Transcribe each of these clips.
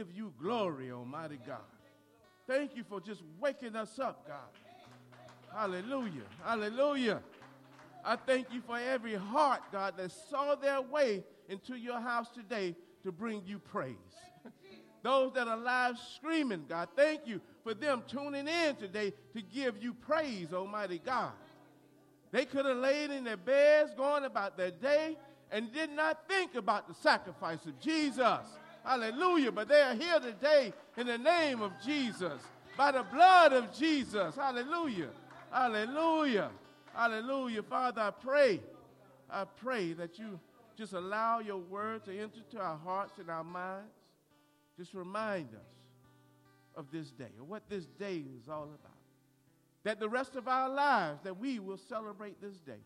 give you glory, Almighty God. Thank you for just waking us up, God. Hallelujah. Hallelujah. I thank you for every heart, God, that saw their way into your house today to bring you praise. Those that are live streaming, God, thank you for them tuning in today to give you praise, Almighty God. They could have laid in their beds going about their day and did not think about the sacrifice of Jesus. Hallelujah. But they are here today in the name of Jesus, by the blood of Jesus. Hallelujah. Hallelujah. Hallelujah. Father, I pray, I pray that you just allow your word to enter to our hearts and our minds. Just remind us of this day, or what this day is all about. That the rest of our lives, that we will celebrate this day.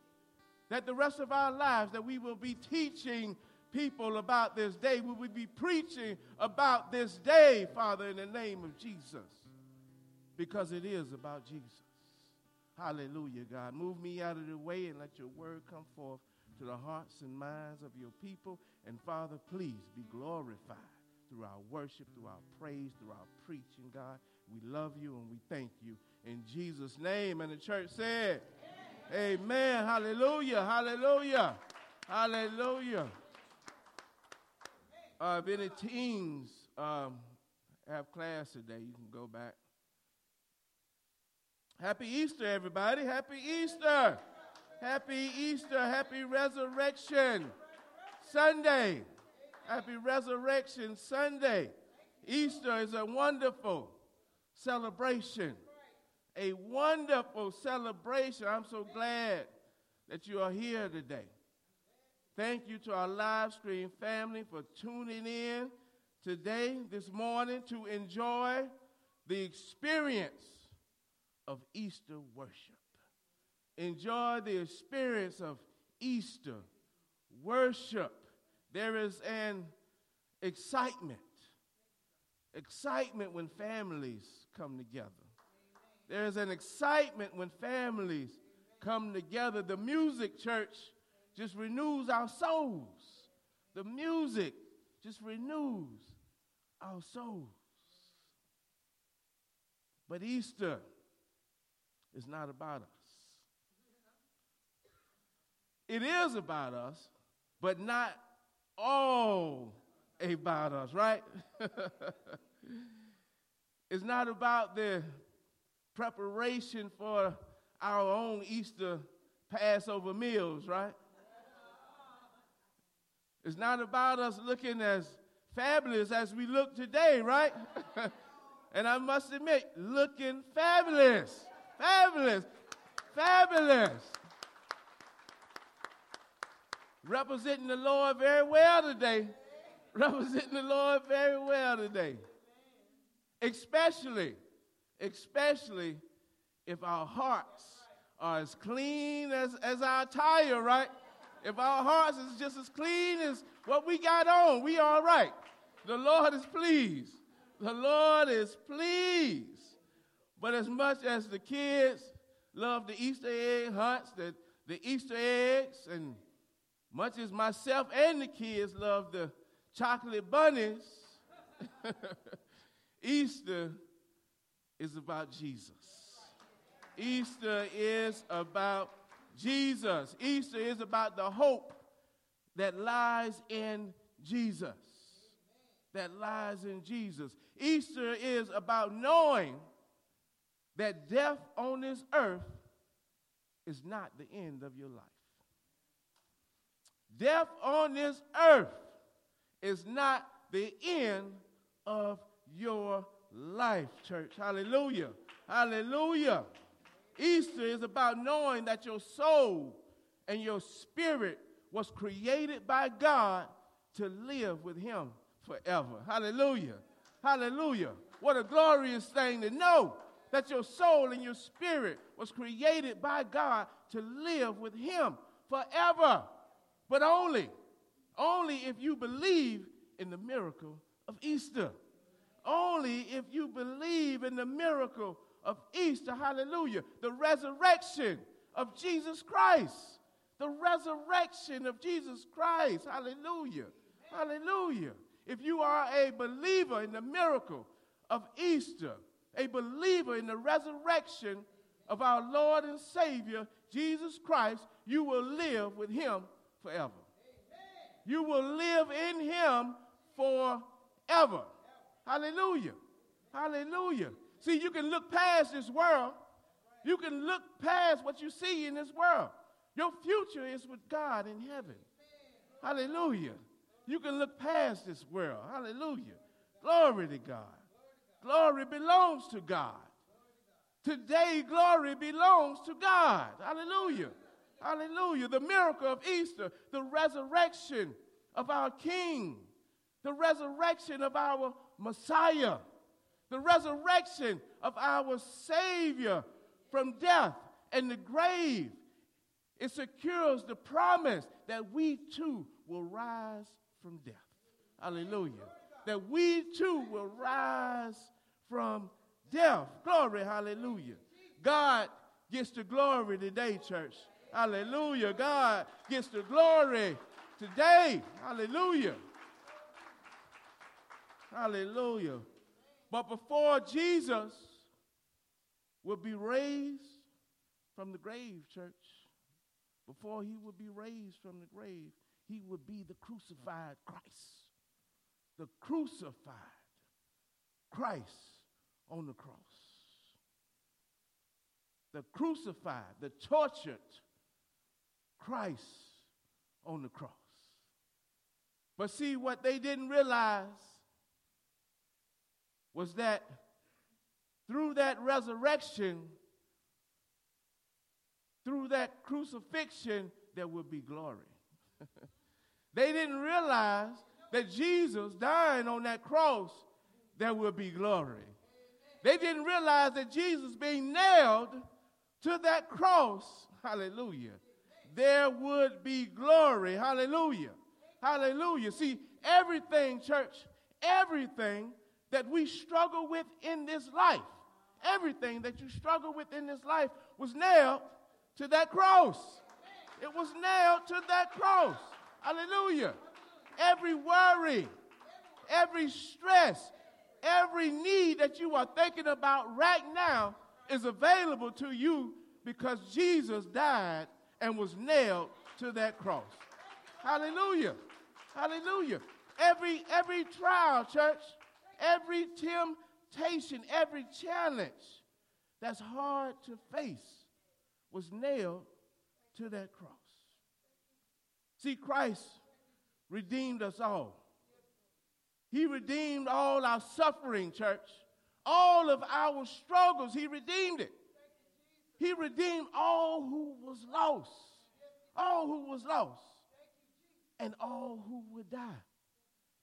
That the rest of our lives, that we will be teaching people about this day. We will be preaching about this day, Father, in the name of Jesus. Because it is about Jesus. Hallelujah, God. Move me out of the way and let your word come forth to the hearts and minds of your people. And Father, please be glorified through our worship, through our praise, through our preaching, God. We love you and we thank you. In Jesus' name. And the church said, Amen. Amen. Hallelujah. Hallelujah. Hallelujah. Uh, if any teens um, have class today, you can go back. Happy Easter, everybody. Happy Easter. Happy Easter. Happy Resurrection Sunday. Happy Resurrection Sunday. Easter is a wonderful celebration. A wonderful celebration. I'm so glad that you are here today. Thank you to our live stream family for tuning in today, this morning, to enjoy the experience of Easter worship. Enjoy the experience of Easter worship. There is an excitement, excitement when families come together. There is an excitement when families come together. The music church just renews our souls. The music just renews our souls. But Easter is not about us. It is about us, but not all about us, right? it's not about the preparation for our own Easter Passover meals, right? It's not about us looking as fabulous as we look today, right? and I must admit, looking fabulous, fabulous, fabulous. Representing the Lord very well today. Representing the Lord very well today. Especially, especially if our hearts are as clean as, as our attire, right? If our hearts is just as clean as what we got on, we all right. The Lord is pleased. The Lord is pleased. But as much as the kids love the Easter egg hunts, the, the Easter eggs, and much as myself and the kids love the chocolate bunnies, Easter is about Jesus. Easter is about Jesus. Easter is about the hope that lies in Jesus. That lies in Jesus. Easter is about knowing that death on this earth is not the end of your life. Death on this earth is not the end of your life, church. Hallelujah. Hallelujah. Easter is about knowing that your soul and your spirit was created by God to live with Him forever. Hallelujah. Hallelujah. What a glorious thing to know that your soul and your spirit was created by God to live with Him forever. But only, only if you believe in the miracle of Easter. Only if you believe in the miracle of Easter, hallelujah, the resurrection of Jesus Christ. The resurrection of Jesus Christ, hallelujah, hallelujah. if you are a believer in the miracle of Easter, a believer in the resurrection of our Lord and Savior, Jesus Christ, you will live with him forever. You will live in him forever. Hallelujah. Hallelujah. See, you can look past this world. You can look past what you see in this world. Your future is with God in heaven. Hallelujah. You can look past this world. Hallelujah. Glory to God. Glory belongs to God. Today, glory belongs to God. Hallelujah. Hallelujah. The miracle of Easter, the resurrection of our King, the resurrection of our Messiah, the resurrection of our Savior from death and the grave. It secures the promise that we too will rise from death. Hallelujah. That we too will rise from death. Glory, hallelujah. God gets the glory today, church. Hallelujah. God gets the glory today. Hallelujah. Hallelujah. But before Jesus would be raised from the grave, church, before he would be raised from the grave, he would be the crucified Christ. The crucified Christ on the cross. The crucified, the tortured Christ on the cross. But see, what they didn't realize was that through that resurrection, through that crucifixion, there would be glory. they didn't realize that Jesus dying on that cross, there would be glory. They didn't realize that Jesus being nailed to that cross, hallelujah, there would be glory. Hallelujah. Hallelujah. See, everything, church, everything that we struggle with in this life, everything that you struggle with in this life was nailed to that cross. It was nailed to that cross. Hallelujah. Every worry, every stress, every need that you are thinking about right now is available to you because Jesus died and was nailed to that cross. Hallelujah. Hallelujah. Every every trial, church, every temptation, every challenge that's hard to face was nailed to that cross. See, Christ redeemed us all. He redeemed all our suffering, church. All of our struggles, He redeemed it. He redeemed all who was lost. All who was lost. And all who would die.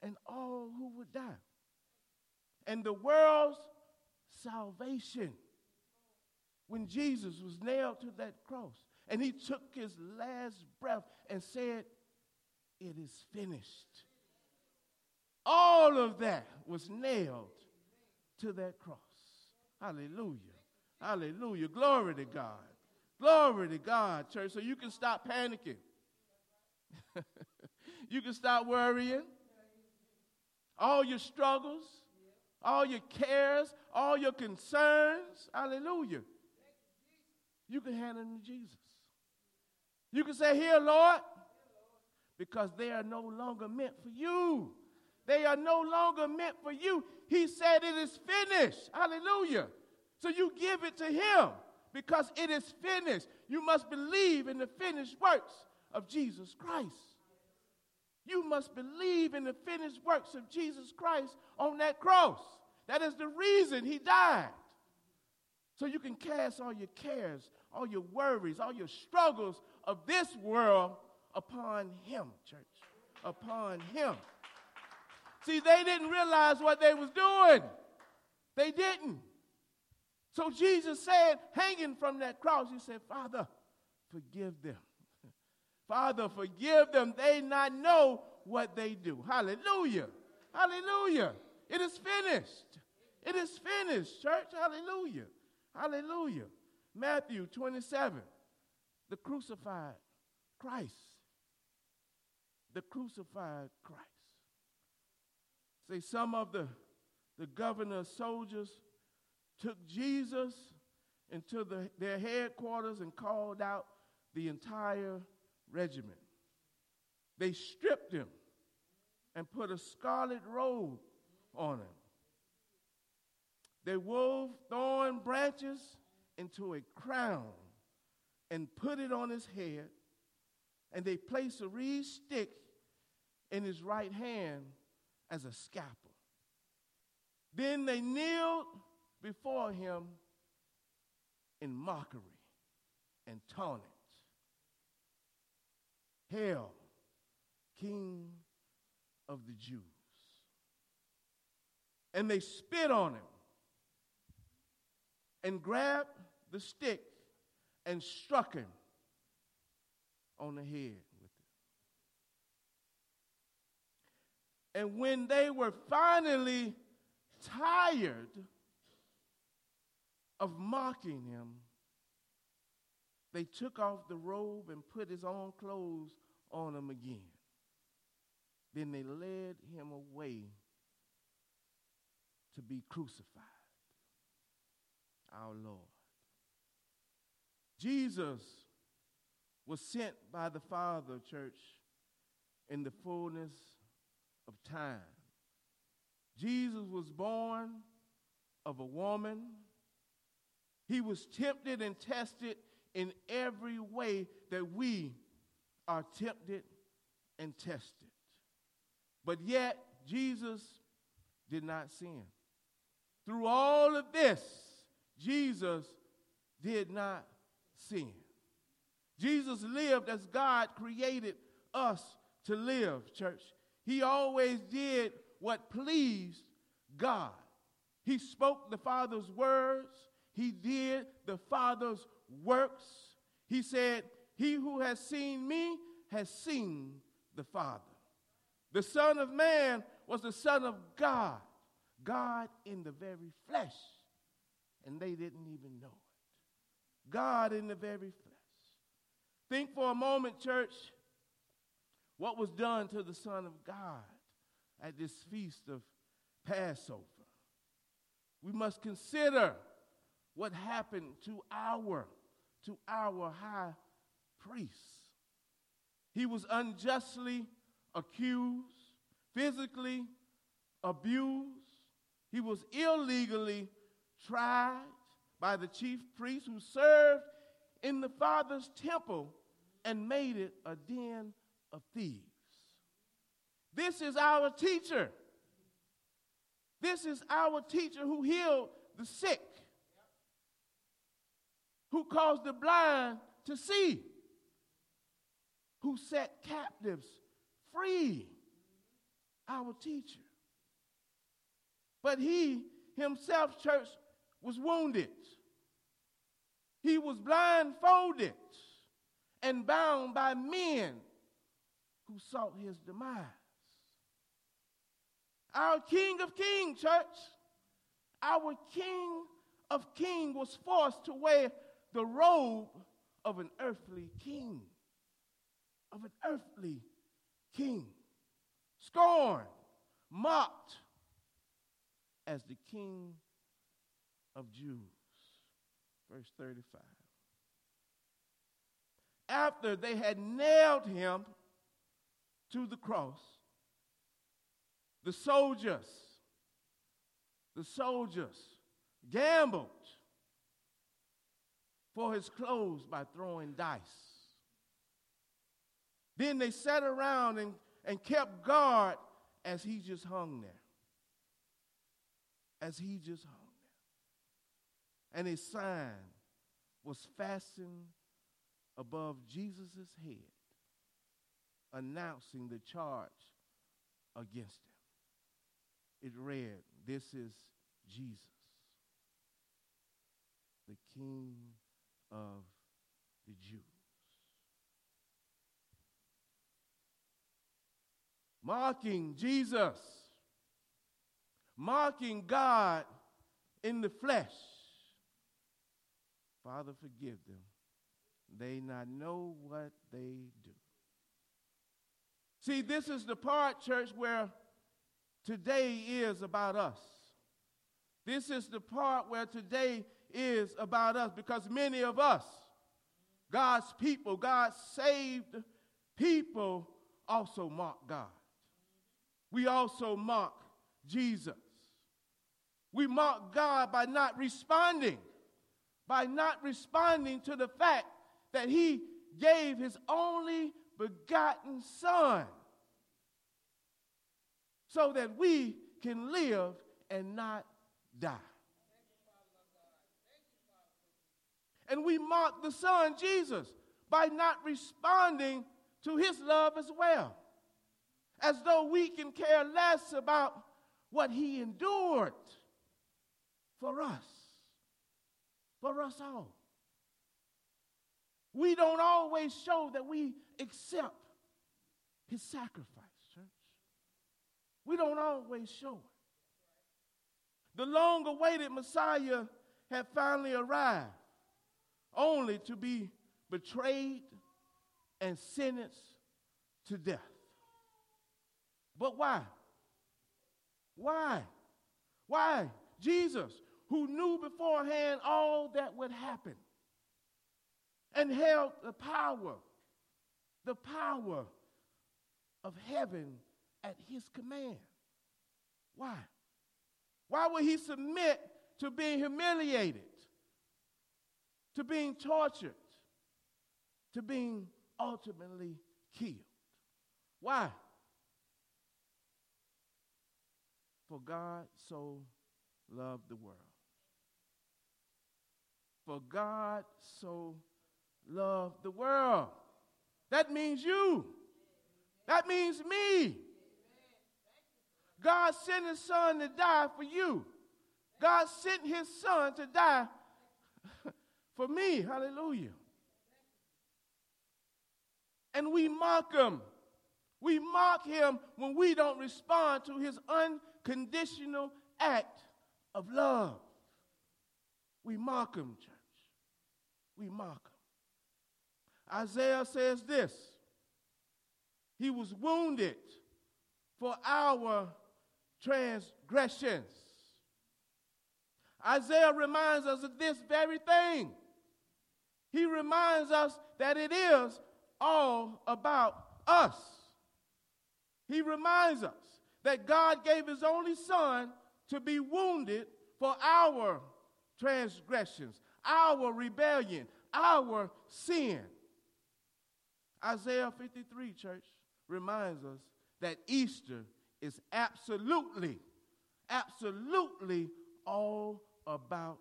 And all who would die. And the world's salvation. When Jesus was nailed to that cross and he took his last breath and said, It is finished. All of that was nailed to that cross. Hallelujah. Hallelujah. Glory to God. Glory to God, church. So you can stop panicking. you can stop worrying. All your struggles, all your cares, all your concerns. Hallelujah. You can hand them to Jesus. You can say, Here, Lord, because they are no longer meant for you. They are no longer meant for you. He said, It is finished. Hallelujah. So you give it to him because it is finished. You must believe in the finished works of Jesus Christ. You must believe in the finished works of Jesus Christ on that cross. That is the reason he died. So you can cast all your cares, all your worries, all your struggles of this world upon him, church. Upon him. See, they didn't realize what they was doing. They didn't. So Jesus said, hanging from that cross, he said, Father, forgive them. Father, forgive them. They not know what they do. Hallelujah. Hallelujah. It is finished. It is finished, church. Hallelujah. Hallelujah. Matthew 27, the crucified Christ. The crucified Christ. Say some of the, the governor's soldiers took Jesus into the, their headquarters and called out the entire regiment. They stripped him and put a scarlet robe on him. They wove thorn branches into a crown and put it on his head, and they placed a reed stick in his right hand as a scepter. Then they kneeled before him in mockery and taunted. Hail, King of the Jews. And they spit on him and grabbed the stick and struck him on the head with it. And when they were finally tired of mocking him, they took off the robe and put his own clothes on him again. Then they led him away to be crucified. Our Lord. Jesus was sent by the Father, church, in the fullness of time. Jesus was born of a woman. He was tempted and tested in every way that we are tempted and tested. But yet, Jesus did not sin. Through all of this, Jesus did not sin. Jesus lived as God created us to live, church. He always did what pleased God. He spoke the Father's words, He did the Father's works. He said, He who has seen me has seen the Father. The Son of Man was the Son of God, God in the very flesh, and they didn't even know it. God in the very flesh. Think for a moment, church, what was done to the Son of God at this feast of Passover. We must consider what happened to our to our high priest. He was unjustly accused, physically abused. He was illegally tried by the chief priest who served in the Father's temple and made it a den of thieves. This is our teacher. This is our teacher who healed the sick, who caused the blind to see, who set captives free. Our teacher. But he himself, church, was wounded. He was blindfolded and bound by men who sought his demise. Our King of Kings, church, our King of Kings was forced to wear the robe of an earthly king, of an earthly king, scorned, mocked as the King of Jews. Verse 35. After they had nailed him to the cross, the soldiers, the soldiers gambled for his clothes by throwing dice. Then they sat around and, and kept guard as he just hung there. As he just hung there. And his sign was fastened above Jesus' head, announcing the charge against him it read, This is Jesus, the King of the Jews. Mocking Jesus, mocking God in the flesh. Father, forgive them. They not know what they do. See, this is the part, church, where today is about us. This is the part where today is about us because many of us, God's people, God's saved people, also mock God. We also mock Jesus. We mock God by not responding, by not responding to the fact that He gave His only begotten Son so that we can live and not die. And we mock the Son, Jesus, by not responding to his love as well. As though we can care less about what he endured for us, for us all. We don't always show that we accept his sacrifice. Church. We don't always show it. The long awaited Messiah had finally arrived, only to be betrayed and sentenced to death. But why? Why? Why? Jesus, who knew beforehand all that would happen and held the power, the power of heaven at his command. Why? Why would he submit to being humiliated, to being tortured, to being ultimately killed? Why? For God so loved the world. For God so loved the world. That means you. That means me. God sent his son to die for you. God sent his son to die for me. Hallelujah. And we mock him. We mock him when we don't respond to his unconditional act of love. We mock him, church. We mock him. Isaiah says this He was wounded for our transgressions. Isaiah reminds us of this very thing. He reminds us that it is all about us. He reminds us that God gave his only son to be wounded for our transgressions, our rebellion, our sin. Isaiah 53, church, reminds us that Easter is absolutely, absolutely all about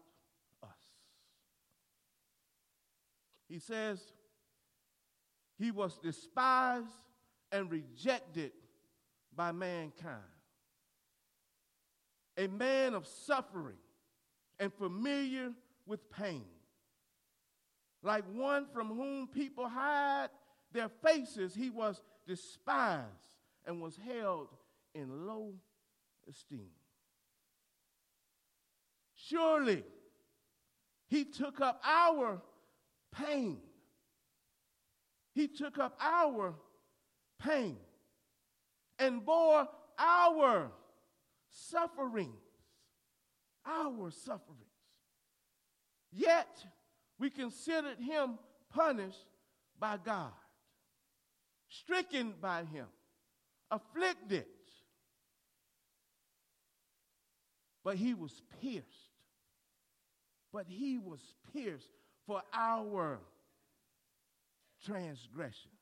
us. He says, He was despised and rejected by mankind. A man of suffering and familiar with pain. Like one from whom people hide their faces, he was despised and was held in low esteem. Surely he took up our pain. He took up our pain and bore our sufferings. Our sufferings. Yet we considered him punished by God, stricken by him, afflicted but he was pierced. But he was pierced for our transgressions.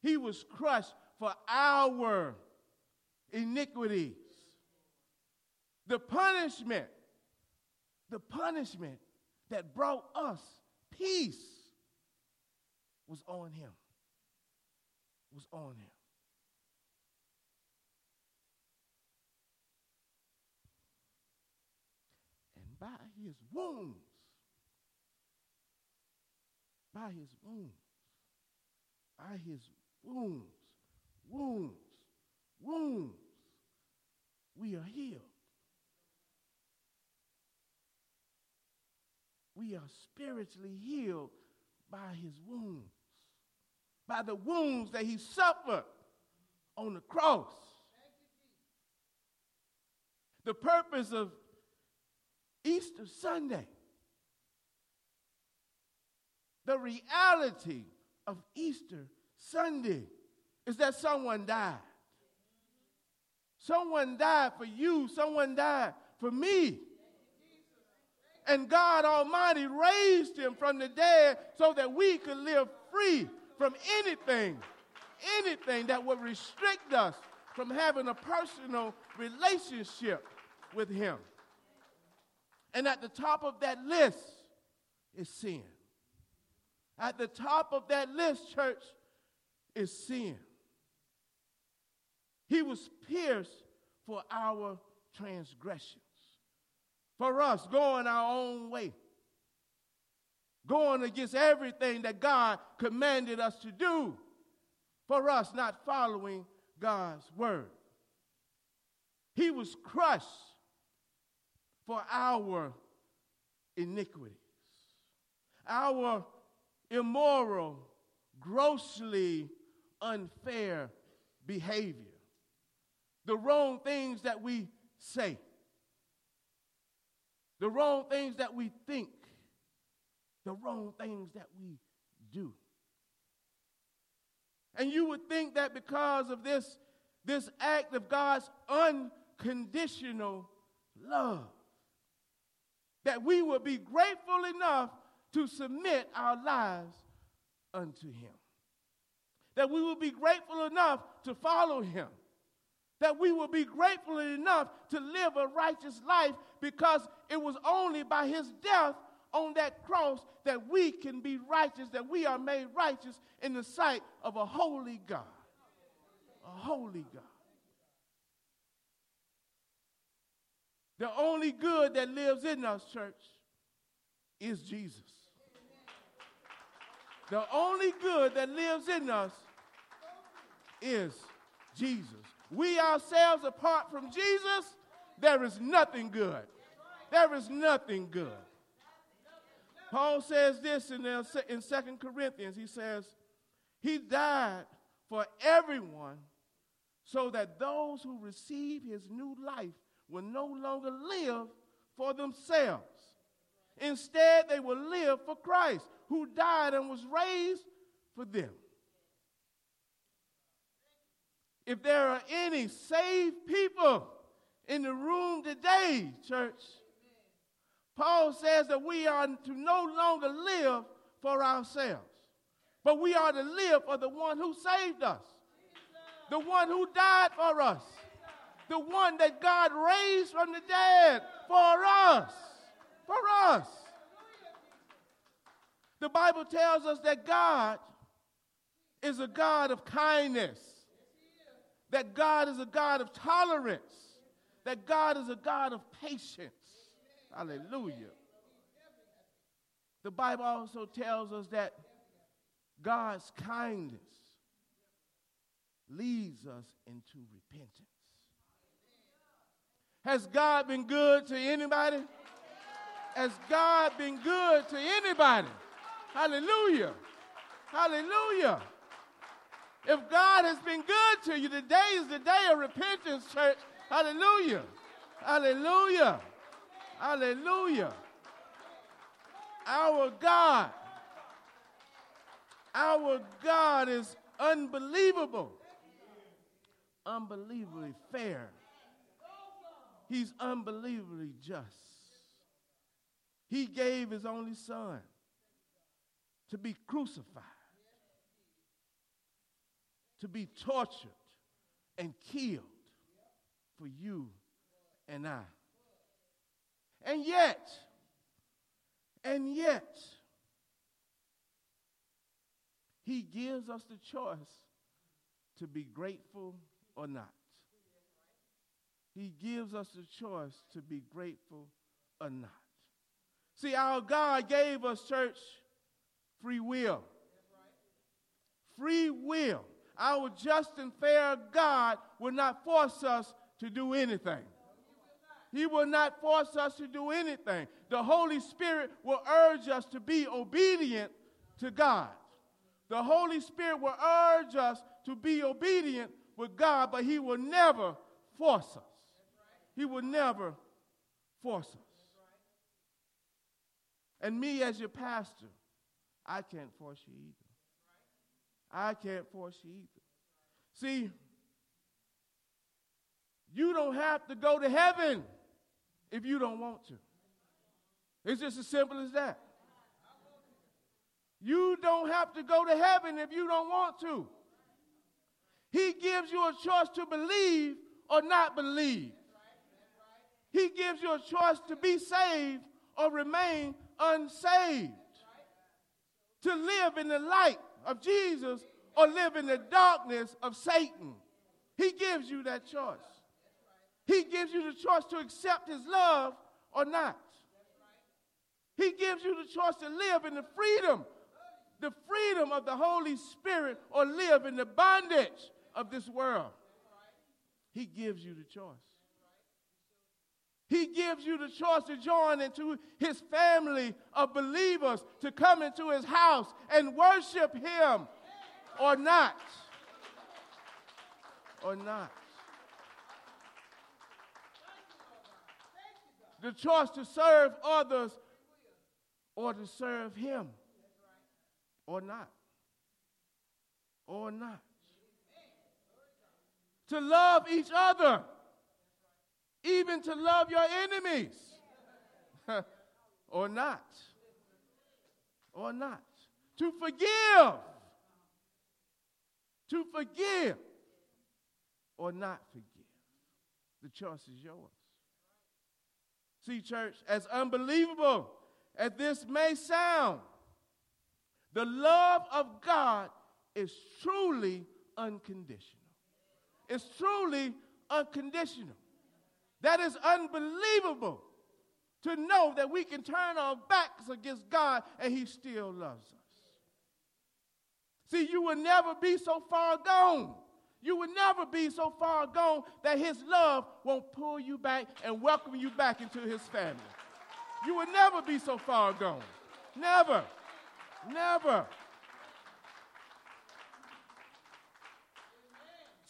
He was crushed for our iniquities. The punishment, the punishment that brought us peace was on him. Was on him. And by his wounds. By his wounds. By his wounds. Wounds. Wounds. We are healed. We are spiritually healed by his wounds. By the wounds that he suffered on the cross. The purpose of Easter Sunday, the reality of Easter Sunday is that someone died. Someone died for you, someone died for me. And God Almighty raised him from the dead so that we could live free from anything, anything that would restrict us from having a personal relationship with him. And at the top of that list is sin. At the top of that list, church, is sin. He was pierced for our transgressions, for us going our own way, going against everything that God commanded us to do, for us not following God's word. He was crushed for our iniquities, our immoral, grossly unfair behavior, the wrong things that we say, the wrong things that we think, the wrong things that we do. And you would think that because of this, this act of God's unconditional love, that we would be grateful enough to submit our lives unto Him. That we will be grateful enough to follow Him. That we will be grateful enough to live a righteous life because it was only by His death on that cross that we can be righteous, that we are made righteous in the sight of a holy God. A holy God. The only good that lives in us, church, is Jesus. The only good that lives in us is Jesus. We ourselves, apart from Jesus, there is nothing good. There is nothing good. Paul says this in, in 2 Corinthians. He says, He died for everyone so that those who receive his new life will no longer live for themselves. Instead, they will live for Christ, who died and was raised for them. If there are any saved people in the room today, church, Paul says that we are to no longer live for ourselves, but we are to live for the one who saved us, the one who died for us, the one that God raised from the dead for us. For us. The Bible tells us that God is a God of kindness, that God is a God of tolerance, that God is a God of patience. Hallelujah. The Bible also tells us that God's kindness leads us into repentance. Has God been good to anybody? Has God been good to anybody? Hallelujah. Hallelujah. If God has been good to you, today is the day of repentance, church. Hallelujah. Hallelujah. Hallelujah. Our God, our God is unbelievable, unbelievably fair. He's unbelievably just. He gave his only son to be crucified, to be tortured and killed for you and I. And yet, and yet, he gives us the choice to be grateful or not. He gives us the choice to be grateful or not. See, our God gave us, church, free will. Free will. Our just and fair God will not force us to do anything. He will not force us to do anything. The Holy Spirit will urge us to be obedient to God. The Holy Spirit will urge us to be obedient with God, but He will never force us. He will never force us. And me, as your pastor, I can't force you either. I can't force you either. See, you don't have to go to heaven if you don't want to. It's just as simple as that. You don't have to go to heaven if you don't want to. He gives you a choice to believe or not believe. He gives you a choice to be saved or remain unsaved. To live in the light of Jesus or live in the darkness of Satan. He gives you that choice. He gives you the choice to accept his love or not. He gives you the choice to live in the freedom, the freedom of the Holy Spirit, or live in the bondage of this world. He gives you the choice. He gives you the choice to join into his family of believers, to come into his house and worship him or not. Or not. The choice to serve others or to serve him or not. Or not to love each other, even to love your enemies, or not, or not, to forgive, to forgive, or not forgive. The choice is yours. See, church, as unbelievable as this may sound, the love of God is truly unconditional It's truly unconditional. That is unbelievable to know that we can turn our backs against God and He still loves us. See, you will never be so far gone. You will never be so far gone that His love won't pull you back and welcome you back into His family. You will never be so far gone. Never. Never.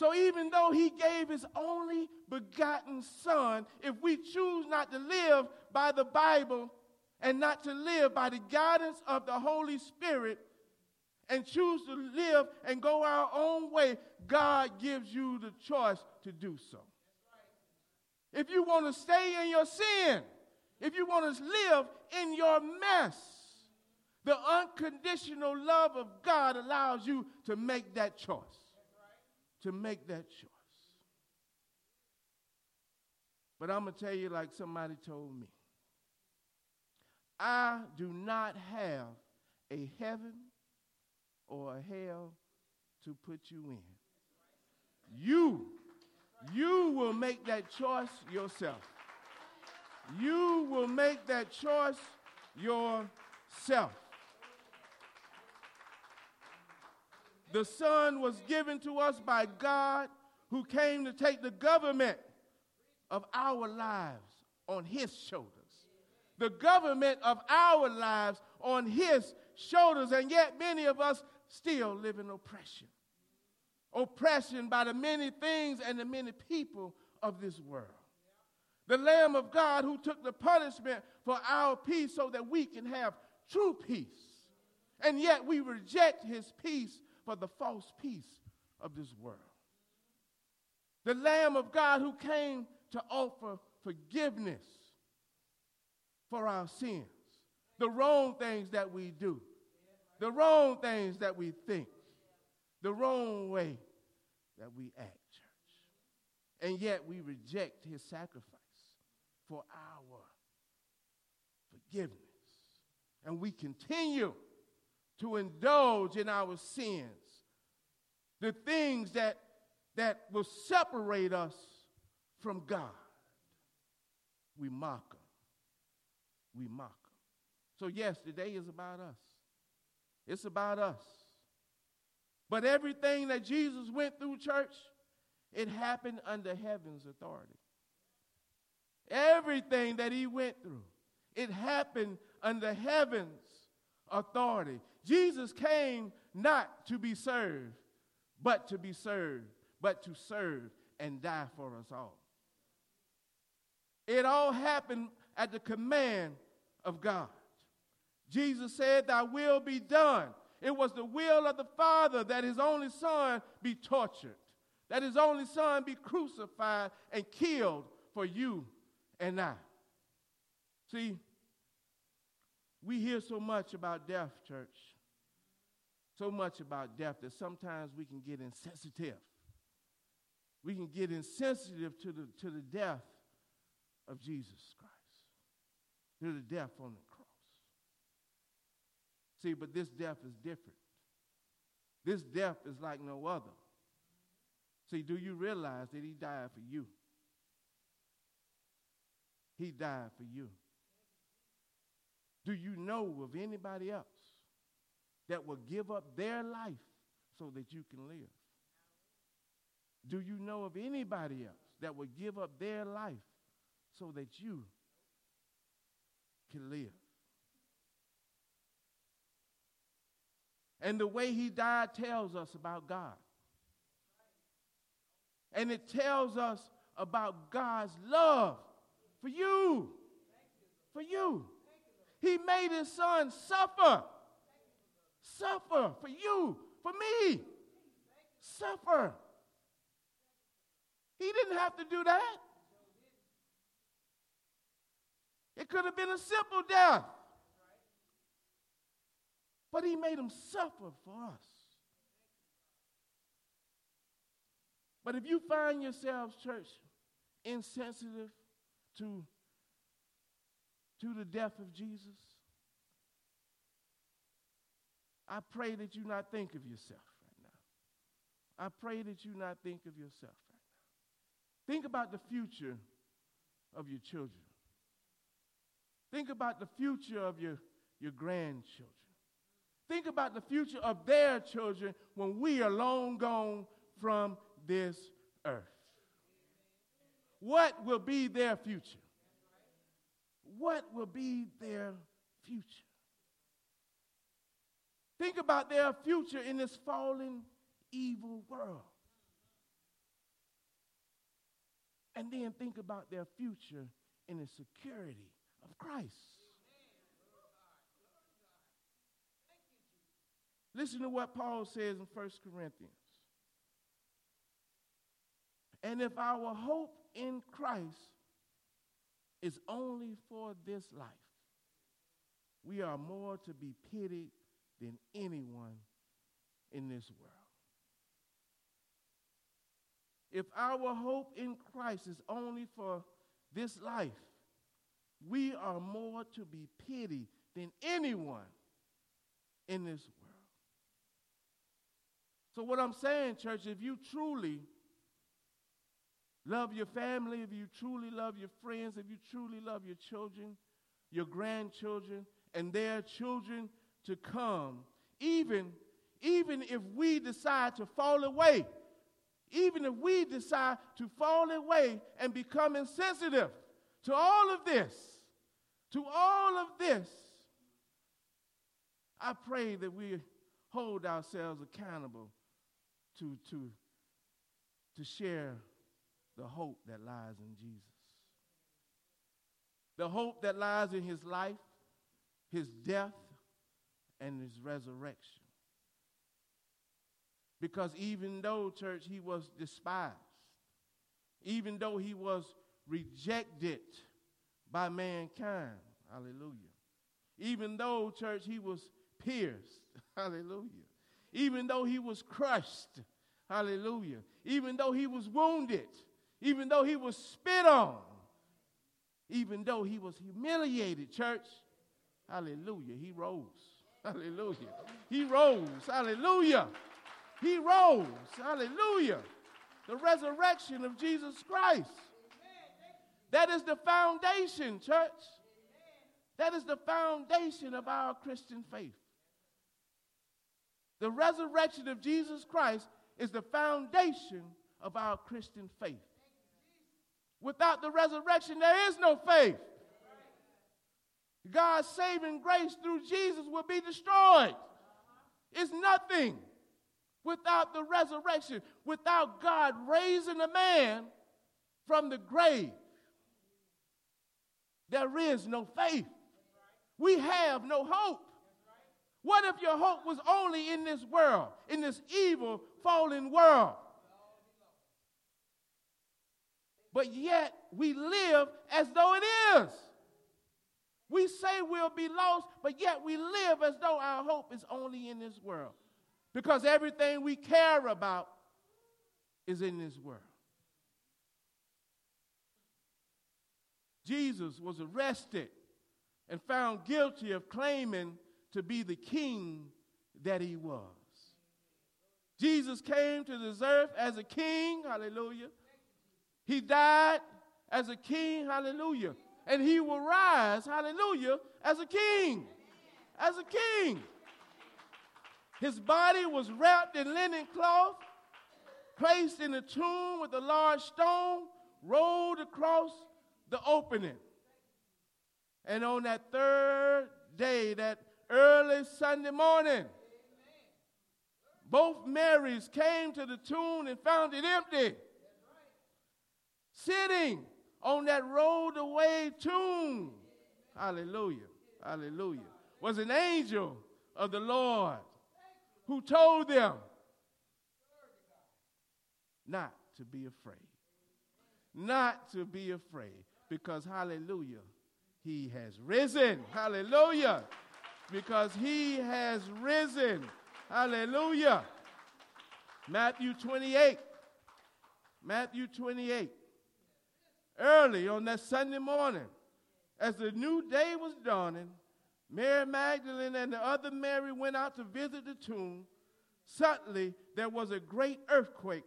So even though he gave his only begotten son, if we choose not to live by the Bible and not to live by the guidance of the Holy Spirit and choose to live and go our own way, God gives you the choice to do so. If you want to stay in your sin, if you want to live in your mess, the unconditional love of God allows you to make that choice to make that choice. But I'm going to tell you, like somebody told me, I do not have a heaven or a hell to put you in. You, you will make that choice yourself. You will make that choice yourself. The Son was given to us by God who came to take the government of our lives on his shoulders. The government of our lives on his shoulders, and yet many of us still live in oppression. Oppression by the many things and the many people of this world. The Lamb of God who took the punishment for our peace so that we can have true peace. And yet we reject his peace for the false peace of this world. The Lamb of God who came to offer forgiveness for our sins, the wrong things that we do, the wrong things that we think, the wrong way that we act, church. And yet we reject his sacrifice for our forgiveness. And we continue to indulge in our sins, the things that, that will separate us from God. We mock them. We mock them. So, yes, today is about us. It's about us. But everything that Jesus went through, church, it happened under heaven's authority. Everything that he went through, it happened under heaven's authority. Jesus came not to be served, but to be served, but to serve and die for us all. It all happened at the command of God. Jesus said, Thy will be done. It was the will of the Father that his only son be tortured, that his only son be crucified and killed for you and I. See, we hear so much about death, church, so much about death that sometimes we can get insensitive. We can get insensitive to the, to the death of Jesus Christ, to the death on the cross. See, but this death is different. This death is like no other. See, do you realize that he died for you? He died for you. Do you know of anybody else that will give up their life so that you can live? Do you know of anybody else that will give up their life so that you can live? And the way he died tells us about God. And it tells us about God's love for you. For you. He made his son suffer. Suffer for you, for me. Suffer. He didn't have to do that. It could have been a simple death. But he made him suffer for us. But if you find yourselves, church, insensitive to to the death of Jesus, I pray that you not think of yourself right now. I pray that you not think of yourself right now. Think about the future of your children. Think about the future of your, your grandchildren. Think about the future of their children when we are long gone from this earth. What will be their future? what will be their future? Think about their future in this fallen, evil world. And then think about their future in the security of Christ. Listen to what Paul says in 1 Corinthians. And if our hope in Christ is only for this life. We are more to be pitied than anyone in this world. If our hope in Christ is only for this life, we are more to be pitied than anyone in this world. So, what I'm saying, church, if you truly Love your family if you truly love your friends, if you truly love your children, your grandchildren, and their children to come. Even, even if we decide to fall away, even if we decide to fall away and become insensitive to all of this, to all of this, I pray that we hold ourselves accountable to, to, to share the hope that lies in Jesus. The hope that lies in his life, his death, and his resurrection. Because even though, church, he was despised, even though he was rejected by mankind, hallelujah. Even though, church, he was pierced, hallelujah. Even though he was crushed, hallelujah. Even though he was wounded, even though he was spit on, even though he was humiliated, church, hallelujah, he rose. Hallelujah. He rose. Hallelujah. He rose. Hallelujah. The resurrection of Jesus Christ. That is the foundation, church. That is the foundation of our Christian faith. The resurrection of Jesus Christ is the foundation of our Christian faith. Without the resurrection, there is no faith. God's saving grace through Jesus will be destroyed. It's nothing without the resurrection, without God raising a man from the grave. there is no faith. We have no hope. What if your hope was only in this world, in this evil, fallen world? But yet we live as though it is. We say we'll be lost, but yet we live as though our hope is only in this world. Because everything we care about is in this world. Jesus was arrested and found guilty of claiming to be the king that he was. Jesus came to this earth as a king, hallelujah. He died as a king, hallelujah. And he will rise, hallelujah, as a king. As a king. His body was wrapped in linen cloth, placed in a tomb with a large stone, rolled across the opening. And on that third day, that early Sunday morning, both Marys came to the tomb and found it empty. Sitting on that rolled away tomb, hallelujah, hallelujah, was an angel of the Lord who told them not to be afraid. Not to be afraid because, hallelujah, he has risen. Hallelujah. Because he has risen. Hallelujah. Matthew 28. Matthew 28. Early on that Sunday morning, as the new day was dawning, Mary Magdalene and the other Mary went out to visit the tomb. Suddenly, there was a great earthquake,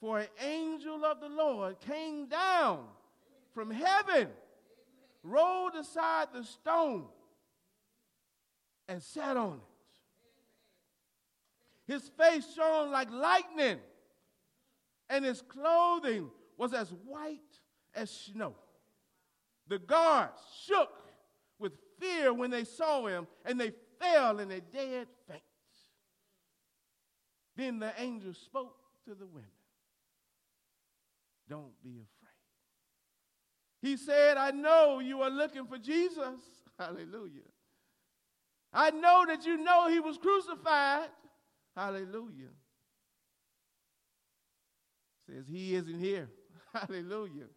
for an angel of the Lord came down from heaven, rolled aside the stone, and sat on it. His face shone like lightning, and his clothing was as white as snow. The guards shook with fear when they saw him, and they fell in a dead faint. Then the angel spoke to the women Don't be afraid. He said, I know you are looking for Jesus. Hallelujah. I know that you know he was crucified. Hallelujah. Says he isn't here. Hallelujah.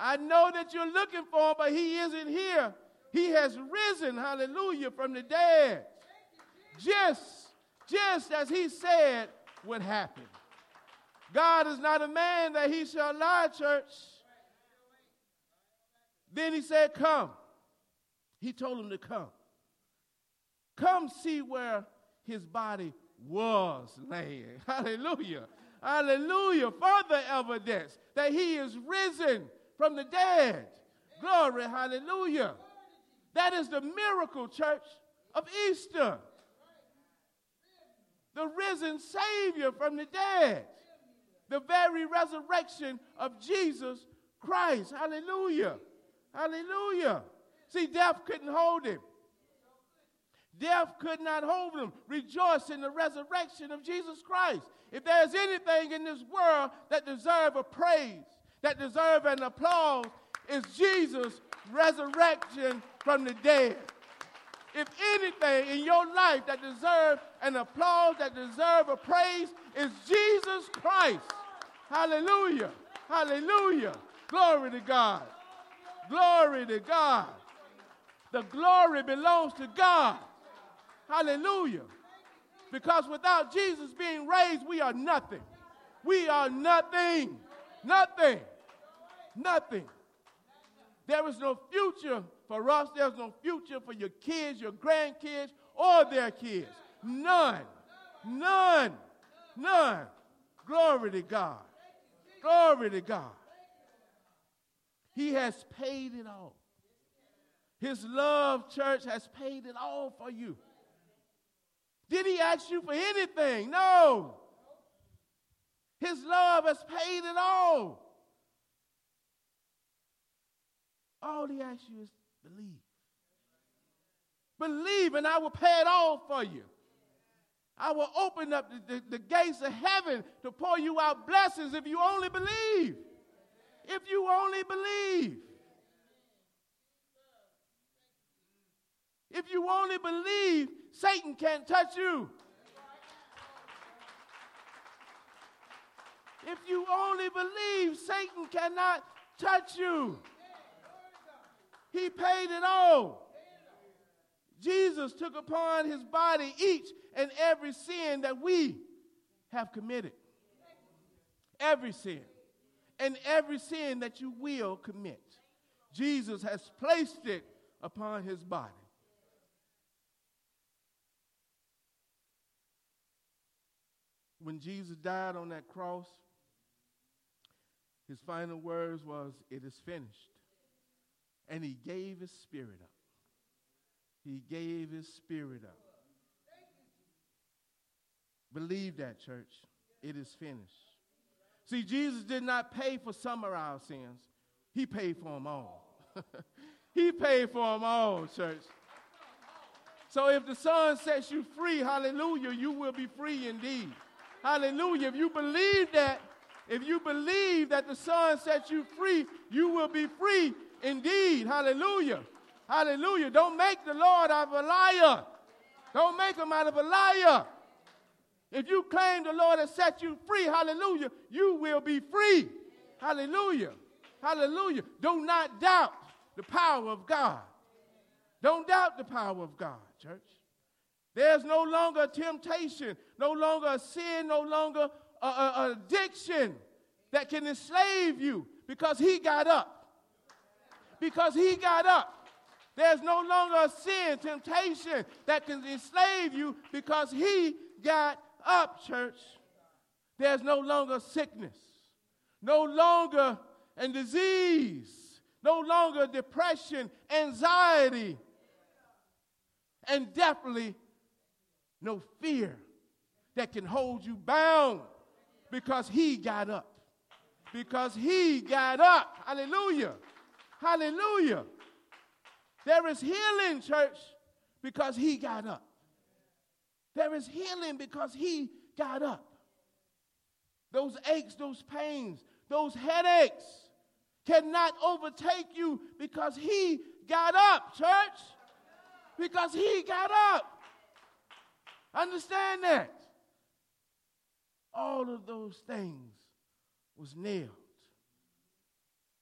I know that you're looking for him, but he isn't here. He has risen, hallelujah, from the dead. Just, just as he said would happen. God is not a man that he shall lie, church. Then he said, Come. He told him to come. Come see where his body was laying. Hallelujah. Hallelujah. Further evidence that he is risen from the dead. Glory. Hallelujah. That is the miracle, church, of Easter. The risen Savior from the dead. The very resurrection of Jesus Christ. Hallelujah. Hallelujah. See, death couldn't hold him. Death could not hold him. Rejoice in the resurrection of Jesus Christ. If there's anything in this world that deserves a praise, that deserve an applause, is Jesus' resurrection from the dead. If anything in your life that deserve an applause, that deserve a praise, is Jesus Christ. Hallelujah. Hallelujah. Glory to God. Glory to God. The glory belongs to God. Hallelujah. Because without Jesus being raised, we are nothing. We are nothing. Nothing. Nothing. There is no future for us. There's no future for your kids, your grandkids, or their kids. None. None. None. Glory to God. Glory to God. He has paid it all. His love, church, has paid it all for you. Did he ask you for anything? No. His love has paid it all. All he asks you is believe. Believe, and I will pay it all for you. I will open up the, the, the gates of heaven to pour you out blessings if you only believe if you only believe. If you only believe, Satan can't touch you. If you only believe, Satan cannot touch you. He paid it all. Jesus took upon his body each and every sin that we have committed. Every sin. And every sin that you will commit. Jesus has placed it upon his body. When Jesus died on that cross, his final words was, It is finished. And he gave his spirit up. He gave his spirit up. Believe that, church. It is finished. See, Jesus did not pay for some of our sins, he paid for them all. he paid for them all, church. So if the Son sets you free, hallelujah, you will be free indeed. Hallelujah. If you believe that, if you believe that the Son sets you free, you will be free indeed. Hallelujah. Hallelujah. Don't make the Lord out of a liar. Don't make him out of a liar. If you claim the Lord has set you free, hallelujah, you will be free. Hallelujah. Hallelujah. Do not doubt the power of God. Don't doubt the power of God, church. There's no longer a temptation, no longer a sin, no longer an addiction that can enslave you because he got up. Because he got up. There's no longer a sin, temptation that can enslave you because he got up, church. There's no longer sickness, no longer and disease, no longer depression, anxiety, and definitely no fear that can hold you bound because he got up. Because he got up. Hallelujah. Hallelujah. There is healing, church, because he got up. There is healing because he got up. Those aches, those pains, those headaches cannot overtake you because he got up, church. Because he got up. Understand that. All of those things was nailed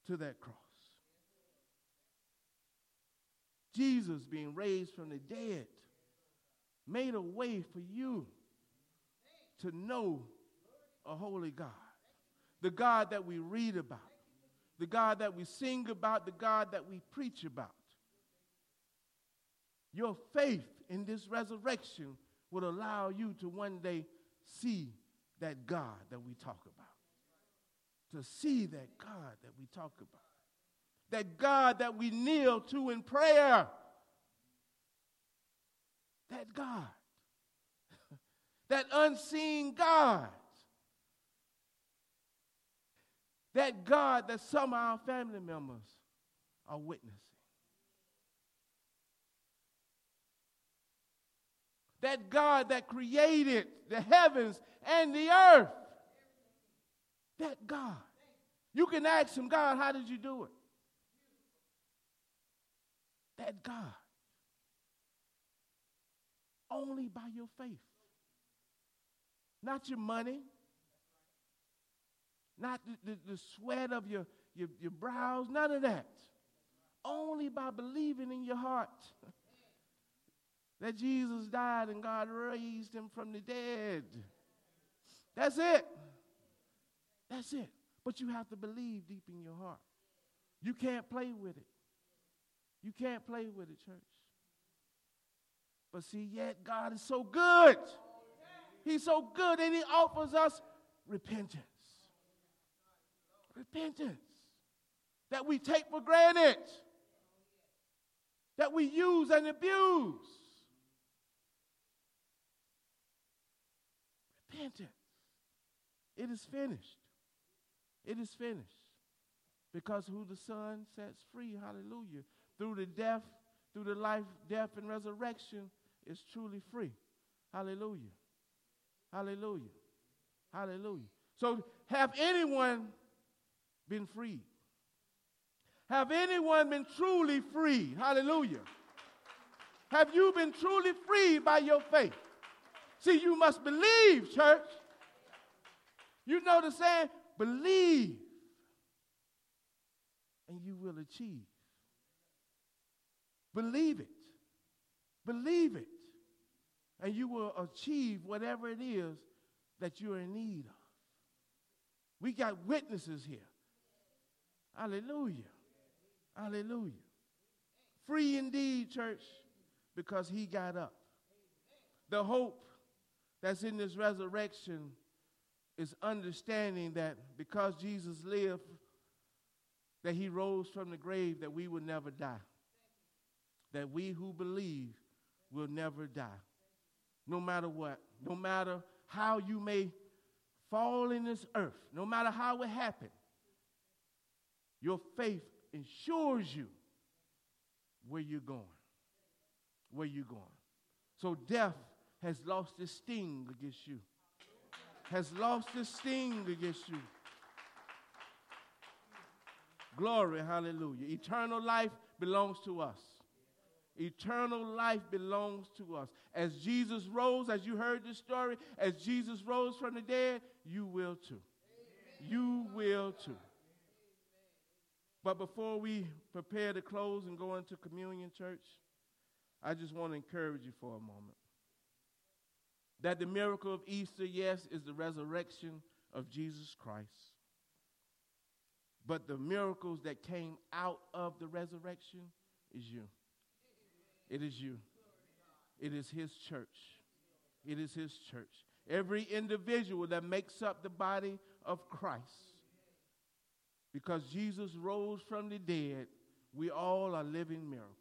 to that cross. Jesus being raised from the dead made a way for you to know a holy God. The God that we read about, the God that we sing about, the God that we preach about. Your faith in this resurrection would allow you to one day see that God that we talk about. To see that God that we talk about. That God that we kneel to in prayer. That God. that unseen God. That God that some of our family members are witnessing. that God that created the heavens and the earth. That God. You can ask him, God, how did you do it? That God. Only by your faith. Not your money. Not the, the, the sweat of your, your, your brows. None of that. Only by believing in your heart. that Jesus died and God raised him from the dead. That's it. That's it. But you have to believe deep in your heart. You can't play with it. You can't play with it, church. But see, yet God is so good. He's so good and He offers us repentance. Repentance that we take for granted, that we use and abuse. repentance. It is finished. It is finished. Because who the Son sets free, hallelujah, through the death, through the life, death, and resurrection, is truly free. Hallelujah. Hallelujah. Hallelujah. So, have anyone been freed? Have anyone been truly free? Hallelujah. Have you been truly freed by your faith? See, you must believe, church. You know the saying? Believe, and you will achieve. Believe it. Believe it. And you will achieve whatever it is that you're in need of. We got witnesses here. Hallelujah. Hallelujah. Free indeed, church, because he got up. The hope that's in this resurrection is understanding that because Jesus lived, that he rose from the grave, that we will never die. That we who believe will never die. No matter what, no matter how you may fall in this earth, no matter how it happened, your faith ensures you where you're going. Where you're going. So death has lost its sting against you. Has lost its sting against you. Glory, hallelujah. Eternal life belongs to us. Eternal life belongs to us. As Jesus rose, as you heard this story, as Jesus rose from the dead, you will too. You will too. But before we prepare to close and go into communion, church, I just want to encourage you for a moment. That the miracle of Easter, yes, is the resurrection of Jesus Christ. But the miracles that came out of the resurrection is you. It is you. It is his church. It is his church. Every individual that makes up the body of Christ. Because Jesus rose from the dead, we all are living miracles.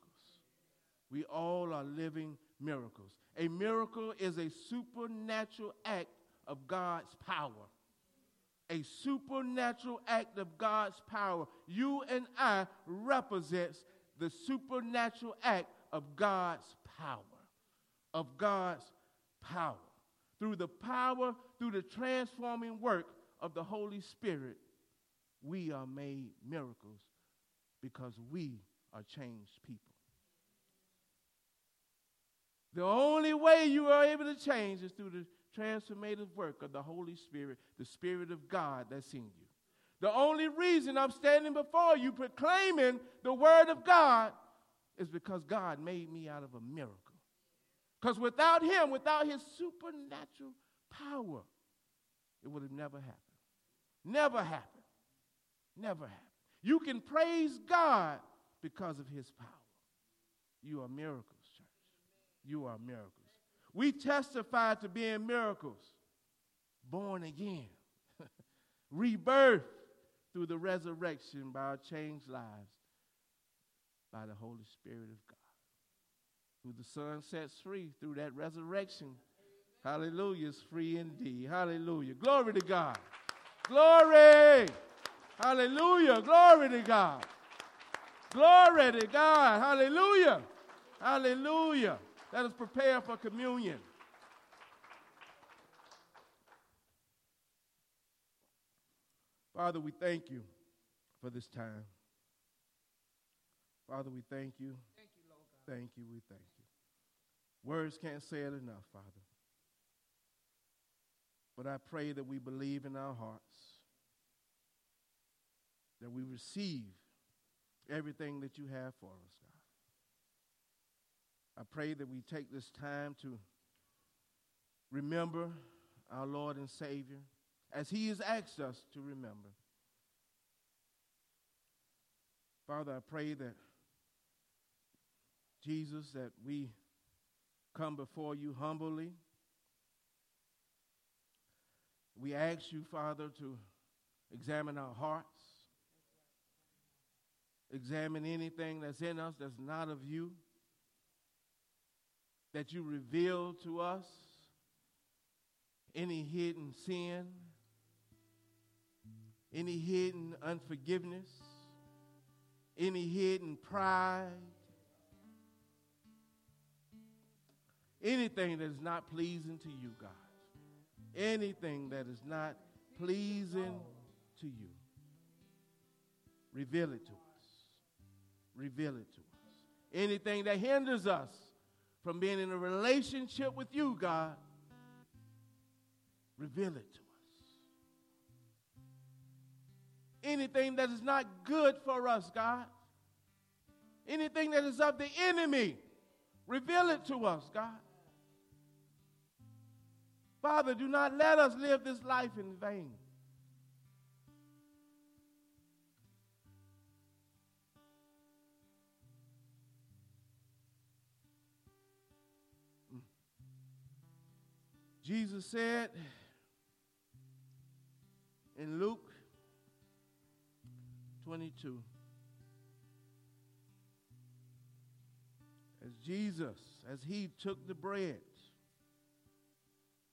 We all are living miracles. A miracle is a supernatural act of God's power. A supernatural act of God's power. You and I represents the supernatural act of God's power. Of God's power. Through the power, through the transforming work of the Holy Spirit, we are made miracles because we are changed people. The only way you are able to change is through the transformative work of the Holy Spirit, the Spirit of God that's in you. The only reason I'm standing before you proclaiming the Word of God is because God made me out of a miracle. Because without Him, without His supernatural power, it would have never happened. Never happened. Never happened. You can praise God because of His power. You are miracles, church. You are miracles. We testify to being miracles, born again, rebirth through the resurrection by our changed lives by the Holy Spirit of God. Who the Son sets free through that resurrection. Hallelujah is free indeed. Hallelujah. Glory to God. Glory. Hallelujah. Glory to God. Glory to God. Hallelujah. Hallelujah. Let us prepare for communion. Father, we thank you for this time. Father, we thank you. Thank you, Lord God. Thank you. We thank you. Words can't say it enough, Father. But I pray that we believe in our hearts, that we receive everything that you have for us, God. I pray that we take this time to remember our Lord and Savior as He has asked us to remember. Father, I pray that Jesus, that we come before you humbly. We ask you, Father, to examine our hearts, examine anything that's in us that's not of you, that you reveal to us any hidden sin, any hidden unforgiveness, any hidden pride anything that is not pleasing to you, God. Anything that is not pleasing to you. Reveal it to us. Reveal it to us. Anything that hinders us from being in a relationship with you, God, reveal it to us. Anything that is not good for us, God, anything that is of the enemy, reveal it to us, God. Father, do not let us live this life in vain. Mm. Jesus said in Luke 22, as Jesus, as he took the bread,